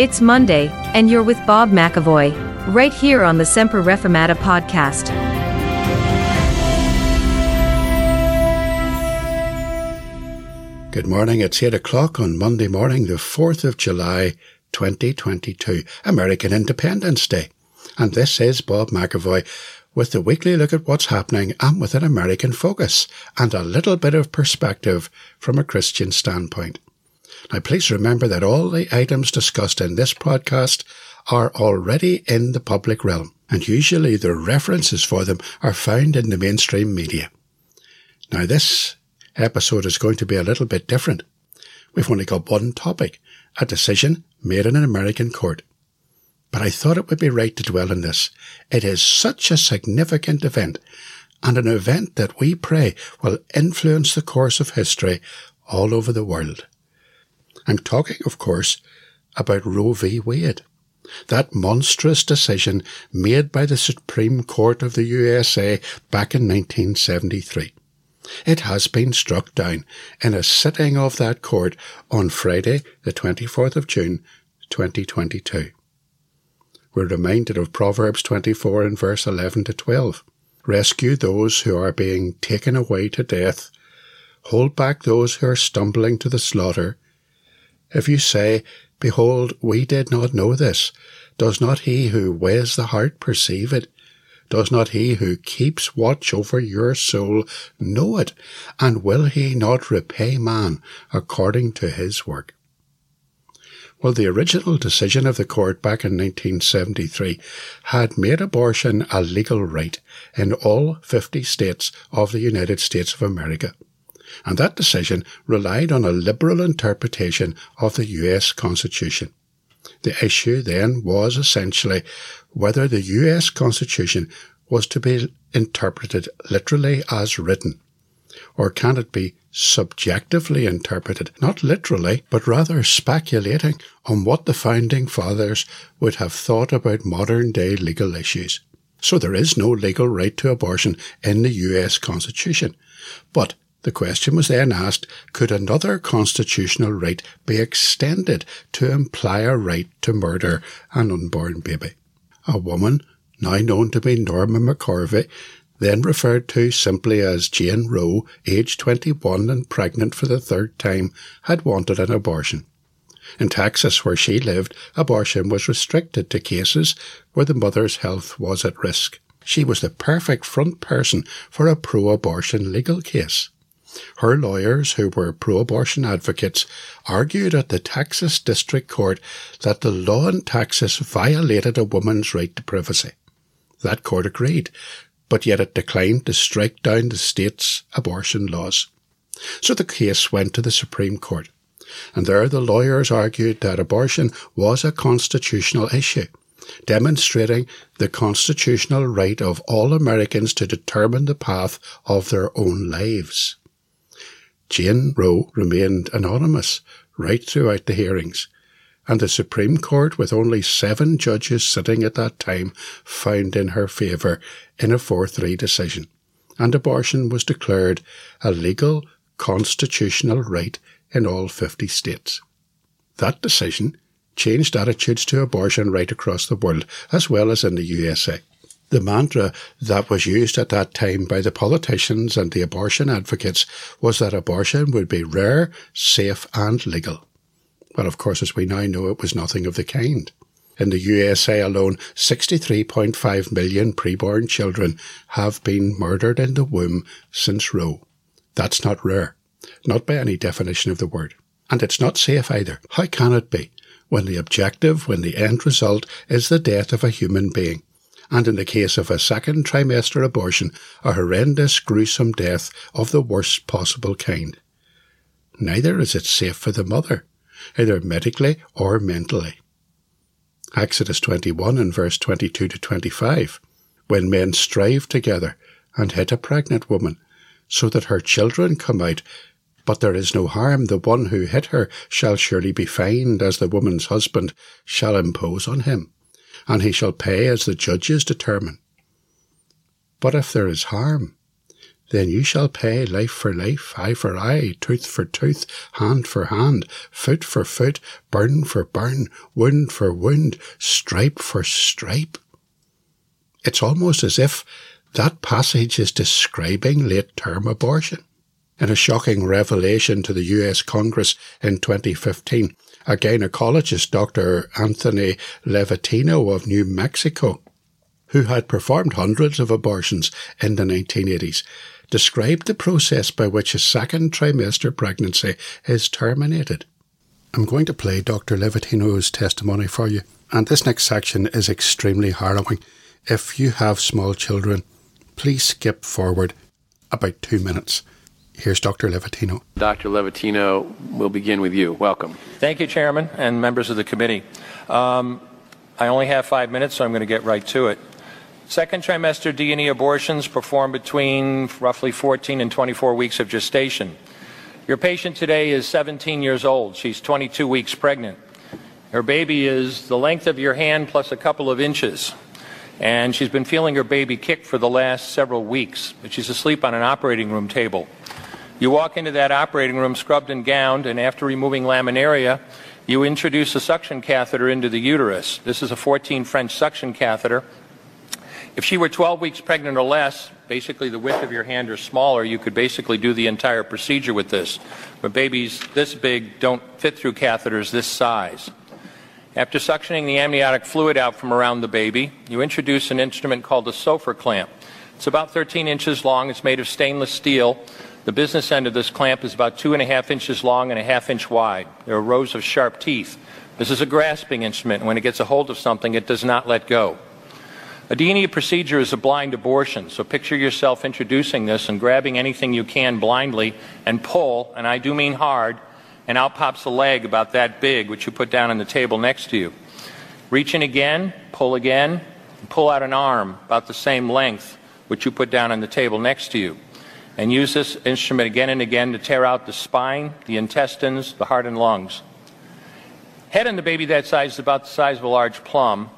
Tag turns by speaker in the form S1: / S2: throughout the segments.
S1: It's Monday, and you're with Bob McAvoy, right here on the Semper Reformata podcast.
S2: Good morning. It's 8 o'clock on Monday morning, the 4th of July, 2022, American Independence Day. And this is Bob McAvoy with the weekly look at what's happening and with an American focus and a little bit of perspective from a Christian standpoint. Now, please remember that all the items discussed in this podcast are already in the public realm, and usually the references for them are found in the mainstream media. Now, this episode is going to be a little bit different. We've only got one topic, a decision made in an American court. But I thought it would be right to dwell on this. It is such a significant event, and an event that we pray will influence the course of history all over the world. I'm talking, of course, about Roe v. Wade. That monstrous decision made by the Supreme Court of the USA back in 1973. It has been struck down in a sitting of that court on Friday, the 24th of June, 2022. We're reminded of Proverbs 24 and verse 11 to 12. Rescue those who are being taken away to death. Hold back those who are stumbling to the slaughter. If you say, Behold, we did not know this, does not he who weighs the heart perceive it? Does not he who keeps watch over your soul know it? And will he not repay man according to his work? Well, the original decision of the court back in 1973 had made abortion a legal right in all 50 states of the United States of America and that decision relied on a liberal interpretation of the US Constitution. The issue then was essentially whether the US Constitution was to be interpreted literally as written, or can it be subjectively interpreted, not literally, but rather speculating on what the founding fathers would have thought about modern day legal issues. So there is no legal right to abortion in the US Constitution. But the question was then asked, could another constitutional right be extended to imply a right to murder an unborn baby? A woman, now known to be Norma McCorvey, then referred to simply as Jane Roe, aged 21 and pregnant for the third time, had wanted an abortion. In Texas, where she lived, abortion was restricted to cases where the mother's health was at risk. She was the perfect front person for a pro-abortion legal case. Her lawyers, who were pro-abortion advocates, argued at the Texas District Court that the law in Texas violated a woman's right to privacy. That court agreed, but yet it declined to strike down the state's abortion laws. So the case went to the Supreme Court. And there the lawyers argued that abortion was a constitutional issue, demonstrating the constitutional right of all Americans to determine the path of their own lives. Jane Roe remained anonymous right throughout the hearings, and the Supreme Court, with only seven judges sitting at that time, found in her favour in a 4-3 decision, and abortion was declared a legal constitutional right in all 50 states. That decision changed attitudes to abortion right across the world, as well as in the USA. The mantra that was used at that time by the politicians and the abortion advocates was that abortion would be rare, safe and legal. Well, of course, as we now know, it was nothing of the kind. In the USA alone, 63.5 million preborn children have been murdered in the womb since Roe. That's not rare. Not by any definition of the word. And it's not safe either. How can it be? When the objective, when the end result is the death of a human being and in the case of a second trimester abortion, a horrendous, gruesome death of the worst possible kind. Neither is it safe for the mother, either medically or mentally. Exodus 21 and verse 22 to 25. When men strive together and hit a pregnant woman, so that her children come out, but there is no harm, the one who hit her shall surely be fined, as the woman's husband shall impose on him and he shall pay as the judges determine. But if there is harm, then you shall pay life for life, eye for eye, tooth for tooth, hand for hand, foot for foot, burn for burn, wound for wound, stripe for stripe. It's almost as if that passage is describing late term abortion. In a shocking revelation to the US Congress in 2015, a gynecologist, Dr. Anthony Levatino of New Mexico, who had performed hundreds of abortions in the 1980s, described the process by which a second trimester pregnancy is terminated. I'm going to play Dr. Levatino's testimony for you, and this next section is extremely harrowing. If you have small children, please skip forward about two minutes. Here's Dr. Levatino.
S3: Dr. Levatino, we'll begin with you. Welcome.
S4: Thank you, Chairman and members of the committee. Um, I only have five minutes, so I'm going to get right to it. Second trimester D&E abortions performed between roughly 14 and 24 weeks of gestation. Your patient today is 17 years old. She's 22 weeks pregnant. Her baby is the length of your hand plus a couple of inches. And she's been feeling her baby kick for the last several weeks, but she's asleep on an operating room table. You walk into that operating room scrubbed and gowned, and after removing laminaria, you introduce a suction catheter into the uterus. This is a 14 French suction catheter if she were 12 weeks pregnant or less, basically the width of your hand or smaller, you could basically do the entire procedure with this. But babies this big don't fit through catheters this size. After suctioning the amniotic fluid out from around the baby, you introduce an instrument called a Sopher clamp. It's about 13 inches long. It's made of stainless steel. The business end of this clamp is about two and a half inches long and a half inch wide. There are rows of sharp teeth. This is a grasping instrument. When it gets a hold of something, it does not let go. A D&E procedure is a blind abortion, so picture yourself introducing this and grabbing anything you can blindly and pull, and I do mean hard, and out pops a leg about that big, which you put down on the table next to you. Reach in again, pull again, and pull out an arm about the same length, which you put down on the table next to you. And use this instrument again and again to tear out the spine, the intestines, the heart, and lungs. Head on the baby that size is about the size of a large plum,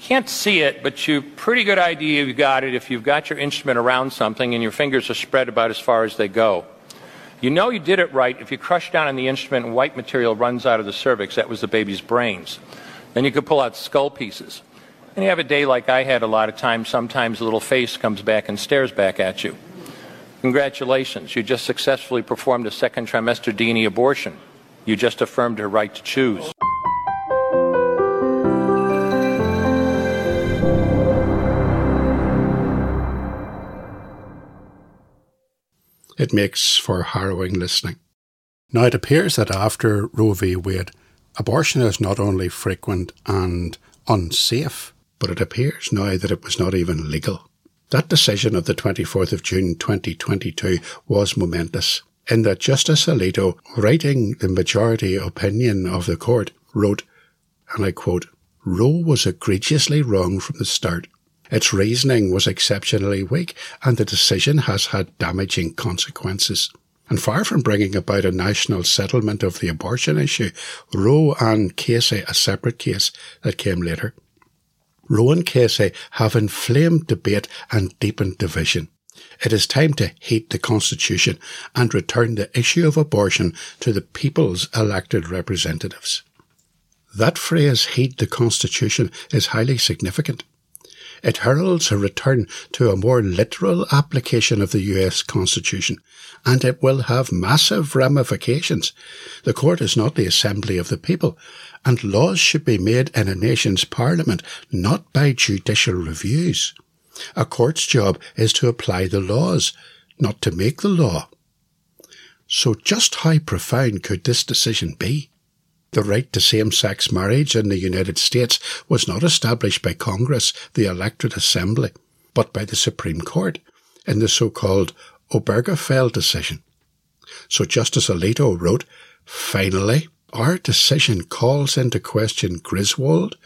S4: can't see it, but you pretty good idea you've got it if you've got your instrument around something and your fingers are spread about as far as they go. You know you did it right if you crush down on the instrument and white material runs out of the cervix. That was the baby's brains. Then you could pull out skull pieces. And you have a day like I had a lot of times, sometimes a little face comes back and stares back at you. Congratulations, you just successfully performed a second trimester D&E abortion. You just affirmed her right to choose.
S2: It makes for harrowing listening. Now, it appears that after Roe v. Wade, abortion is not only frequent and unsafe, but it appears now that it was not even legal. That decision of the 24th of June 2022 was momentous in that Justice Alito, writing the majority opinion of the court, wrote, and I quote, Roe was egregiously wrong from the start. Its reasoning was exceptionally weak, and the decision has had damaging consequences. And far from bringing about a national settlement of the abortion issue, Roe and Casey, a separate case that came later, Roe and Casey have inflamed debate and deepened division. It is time to heat the Constitution and return the issue of abortion to the people's elected representatives. That phrase, heat the Constitution, is highly significant. It heralds a return to a more literal application of the US Constitution, and it will have massive ramifications. The court is not the assembly of the people, and laws should be made in a nation's parliament, not by judicial reviews. A court's job is to apply the laws, not to make the law. So just how profound could this decision be? The right to same-sex marriage in the United States was not established by Congress, the electorate assembly, but by the Supreme Court in the so-called Obergefell decision. So Justice Alito wrote, Finally, our decision calls into question Griswold,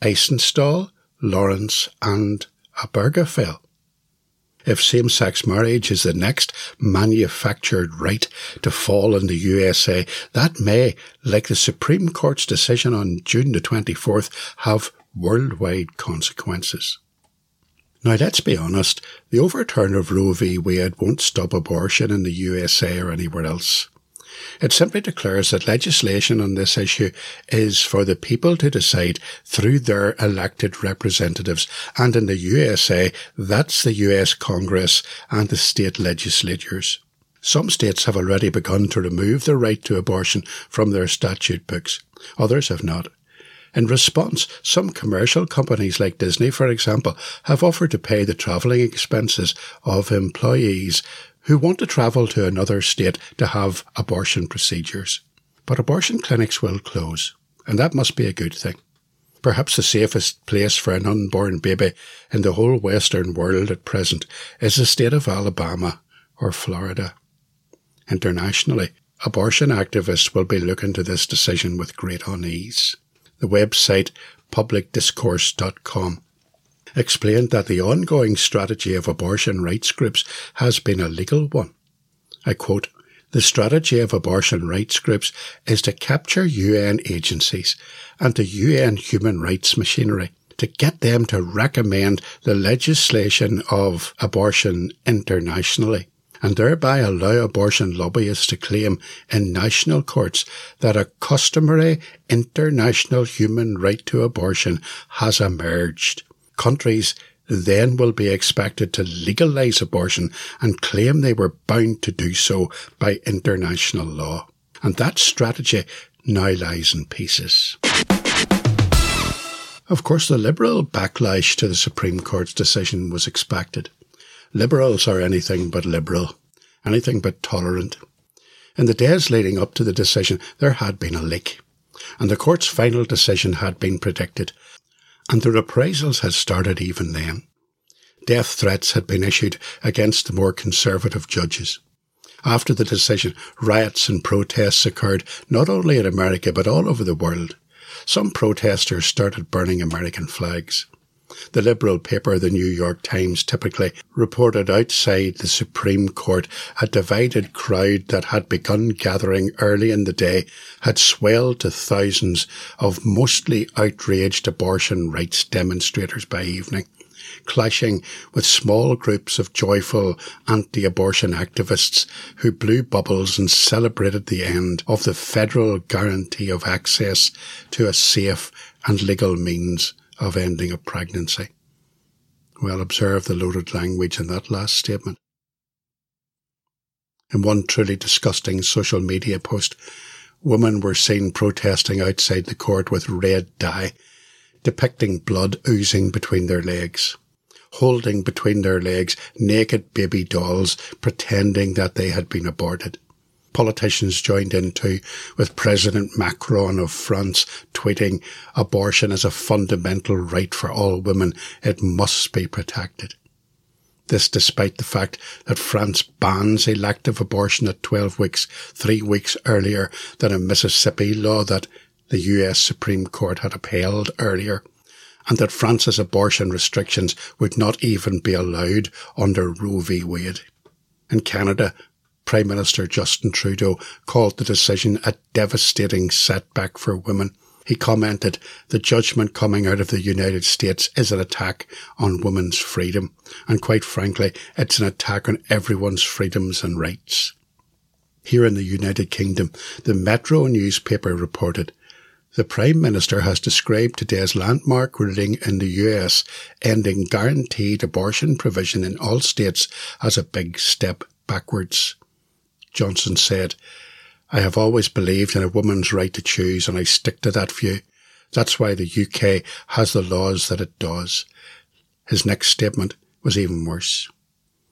S2: Eisenstadt, Lawrence, and Obergefell. If same-sex marriage is the next manufactured right to fall in the USA, that may, like the Supreme Court's decision on June the 24th, have worldwide consequences. Now, let's be honest, the overturn of Roe v. Wade won't stop abortion in the USA or anywhere else. It simply declares that legislation on this issue is for the people to decide through their elected representatives. And in the USA, that's the US Congress and the state legislatures. Some states have already begun to remove the right to abortion from their statute books. Others have not. In response, some commercial companies like Disney, for example, have offered to pay the travelling expenses of employees who want to travel to another state to have abortion procedures. But abortion clinics will close, and that must be a good thing. Perhaps the safest place for an unborn baby in the whole Western world at present is the state of Alabama or Florida. Internationally, abortion activists will be looking to this decision with great unease. The website publicdiscourse.com explained that the ongoing strategy of abortion rights groups has been a legal one. I quote, the strategy of abortion rights groups is to capture UN agencies and the UN human rights machinery to get them to recommend the legislation of abortion internationally and thereby allow abortion lobbyists to claim in national courts that a customary international human right to abortion has emerged. Countries then will be expected to legalise abortion and claim they were bound to do so by international law. And that strategy now lies in pieces. Of course, the Liberal backlash to the Supreme Court's decision was expected. Liberals are anything but liberal, anything but tolerant. In the days leading up to the decision, there had been a leak, and the court's final decision had been predicted, and the reprisals had started even then. Death threats had been issued against the more conservative judges. After the decision, riots and protests occurred not only in America but all over the world. Some protesters started burning American flags. The liberal paper, the New York Times, typically reported outside the Supreme Court a divided crowd that had begun gathering early in the day had swelled to thousands of mostly outraged abortion rights demonstrators by evening clashing with small groups of joyful anti-abortion activists who blew bubbles and celebrated the end of the federal guarantee of access to a safe and legal means of ending a pregnancy. Well, observe the loaded language in that last statement. In one truly disgusting social media post, women were seen protesting outside the court with red dye, depicting blood oozing between their legs, holding between their legs naked baby dolls, pretending that they had been aborted politicians joined in too, with President Macron of France tweeting, abortion is a fundamental right for all women. It must be protected. This despite the fact that France bans elective abortion at 12 weeks, three weeks earlier than a Mississippi law that the US Supreme Court had upheld earlier, and that France's abortion restrictions would not even be allowed under Roe v. Wade. In Canada, Prime Minister Justin Trudeau called the decision a devastating setback for women. He commented, the judgment coming out of the United States is an attack on women's freedom. And quite frankly, it's an attack on everyone's freedoms and rights. Here in the United Kingdom, the Metro newspaper reported, the Prime Minister has described today's landmark ruling in the US ending guaranteed abortion provision in all states as a big step backwards. Johnson said, I have always believed in a woman's right to choose and I stick to that view. That's why the UK has the laws that it does. His next statement was even worse.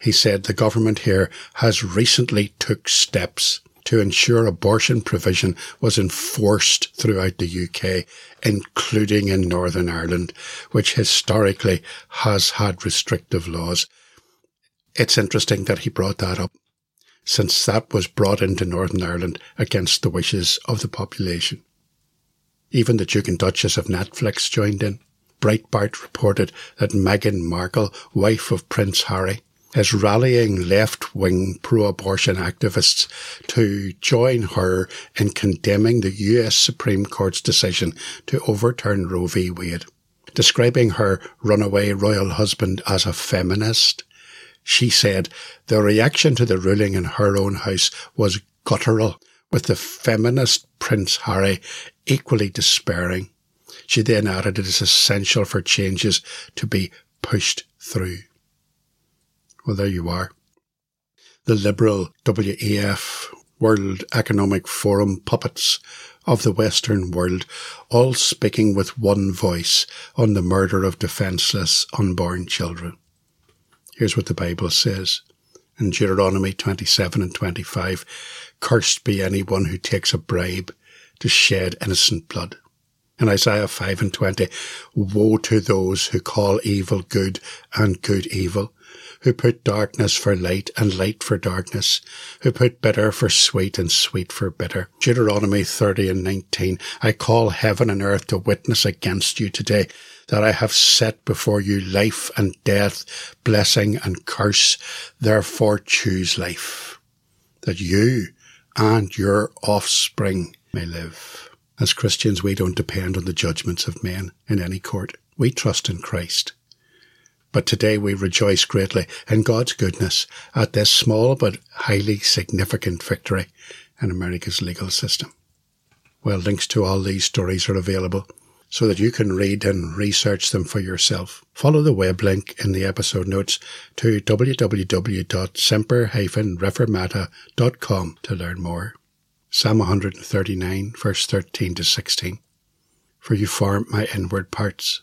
S2: He said the government here has recently took steps to ensure abortion provision was enforced throughout the UK, including in Northern Ireland, which historically has had restrictive laws. It's interesting that he brought that up since that was brought into Northern Ireland against the wishes of the population. Even the Duke and Duchess of Netflix joined in. Breitbart reported that Meghan Markle, wife of Prince Harry, is rallying left-wing pro-abortion activists to join her in condemning the US Supreme Court's decision to overturn Roe v. Wade. describing her runaway royal husband as a feminist. She said the reaction to the ruling in her own house was guttural, with the feminist Prince Harry equally despairing. She then added it is essential for changes to be pushed through. Well, there you are. The liberal WEF World Economic Forum puppets of the Western world, all speaking with one voice on the murder of defenceless unborn children. Here's what the Bible says in Deuteronomy 27 and 25 Cursed be anyone who takes a bribe to shed innocent blood. In Isaiah 5 and 20, Woe to those who call evil good and good evil, who put darkness for light and light for darkness, who put bitter for sweet and sweet for bitter. Deuteronomy 30 and 19, I call heaven and earth to witness against you today that I have set before you life and death, blessing and curse. Therefore choose life, that you and your offspring may live. As Christians, we don't depend on the judgments of men in any court. We trust in Christ. But today we rejoice greatly in God's goodness at this small but highly significant victory in America's legal system. Well, links to all these stories are available so that you can read and research them for yourself. Follow the web link in the episode notes to www.semper-reformata.com to learn more. Psalm 139 verse 13 to 16. For you formed my inward parts.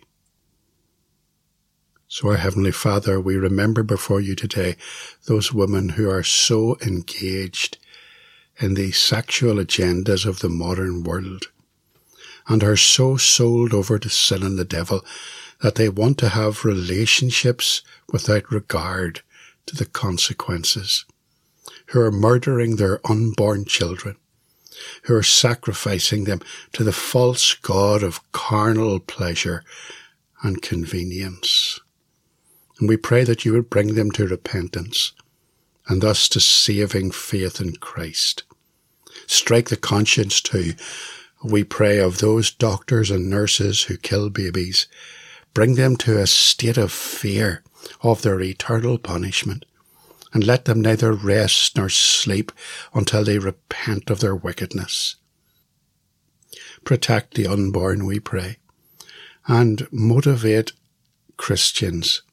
S2: So, our Heavenly Father, we remember before you today those women who are so engaged in the sexual agendas of the modern world and are so sold over to sin and the devil that they want to have relationships without regard to the consequences, who are murdering their unborn children, who are sacrificing them to the false god of carnal pleasure and convenience. And we pray that you would bring them to repentance and thus to saving faith in Christ. Strike the conscience too. We pray of those doctors and nurses who kill babies. Bring them to a state of fear of their eternal punishment and let them neither rest nor sleep until they repent of their wickedness. Protect the unborn, we pray, and motivate Christians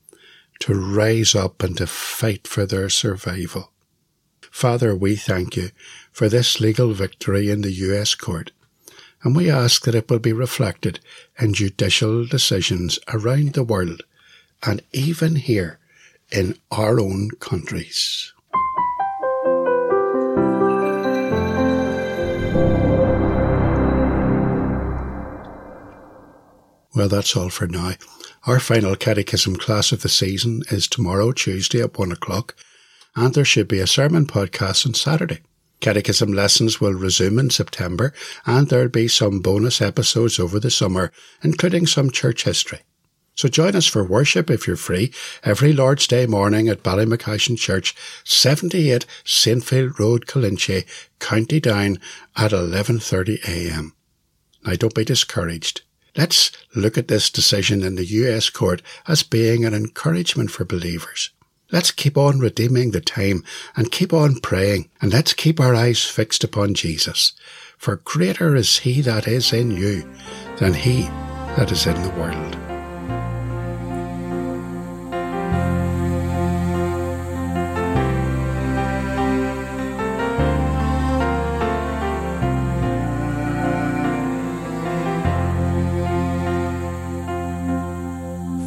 S2: to rise up and to fight for their survival. Father, we thank you for this legal victory in the U.S. court, and we ask that it will be reflected in judicial decisions around the world and even here in our own countries. Well, that's all for now. Our final catechism class of the season is tomorrow, Tuesday at one o'clock, and there should be a sermon podcast on Saturday. Catechism lessons will resume in September, and there'll be some bonus episodes over the summer, including some church history. So join us for worship if you're free every Lord's Day morning at Ballymacashon Church, 78 Saintfield Road, Killinchy, County Down at 11.30am. Now don't be discouraged. Let's look at this decision in the US court as being an encouragement for believers. Let's keep on redeeming the time and keep on praying and let's keep our eyes fixed upon Jesus. For greater is he that is in you than he that is in the world.